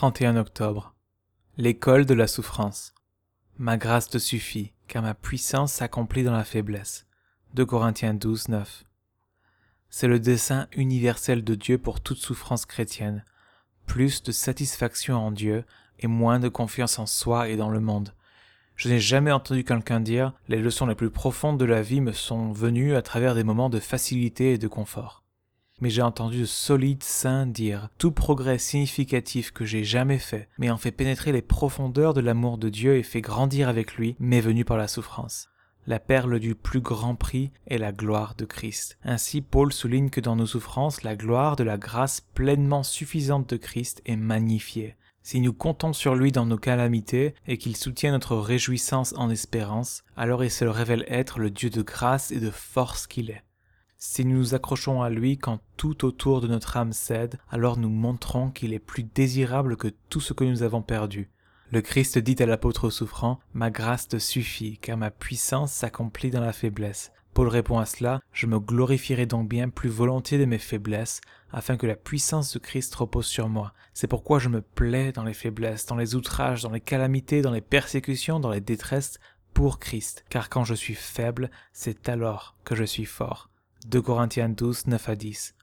31 octobre. L'école de la souffrance. Ma grâce te suffit, car ma puissance s'accomplit dans la faiblesse. 2 Corinthiens 12, 9. C'est le dessein universel de Dieu pour toute souffrance chrétienne. Plus de satisfaction en Dieu et moins de confiance en soi et dans le monde. Je n'ai jamais entendu quelqu'un dire les leçons les plus profondes de la vie me sont venues à travers des moments de facilité et de confort mais j'ai entendu de solides saints dire tout progrès significatif que j'ai jamais fait, mais en fait pénétrer les profondeurs de l'amour de Dieu et fait grandir avec lui, m'est venu par la souffrance. La perle du plus grand prix est la gloire de Christ. Ainsi, Paul souligne que dans nos souffrances, la gloire de la grâce pleinement suffisante de Christ est magnifiée. Si nous comptons sur lui dans nos calamités et qu'il soutient notre réjouissance en espérance, alors il se révèle être le Dieu de grâce et de force qu'il est. Si nous nous accrochons à lui quand tout autour de notre âme cède, alors nous montrons qu'il est plus désirable que tout ce que nous avons perdu. Le Christ dit à l'apôtre souffrant, Ma grâce te suffit, car ma puissance s'accomplit dans la faiblesse. Paul répond à cela, Je me glorifierai donc bien plus volontiers de mes faiblesses, afin que la puissance de Christ repose sur moi. C'est pourquoi je me plais dans les faiblesses, dans les outrages, dans les calamités, dans les persécutions, dans les détresses, pour Christ, car quand je suis faible, c'est alors que je suis fort. 2 Corinthiens 12, 9 à 10.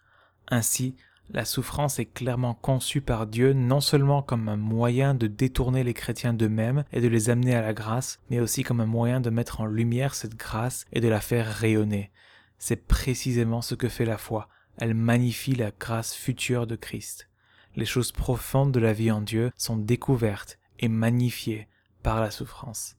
Ainsi, la souffrance est clairement conçue par Dieu non seulement comme un moyen de détourner les chrétiens d'eux-mêmes et de les amener à la grâce, mais aussi comme un moyen de mettre en lumière cette grâce et de la faire rayonner. C'est précisément ce que fait la foi. Elle magnifie la grâce future de Christ. Les choses profondes de la vie en Dieu sont découvertes et magnifiées par la souffrance.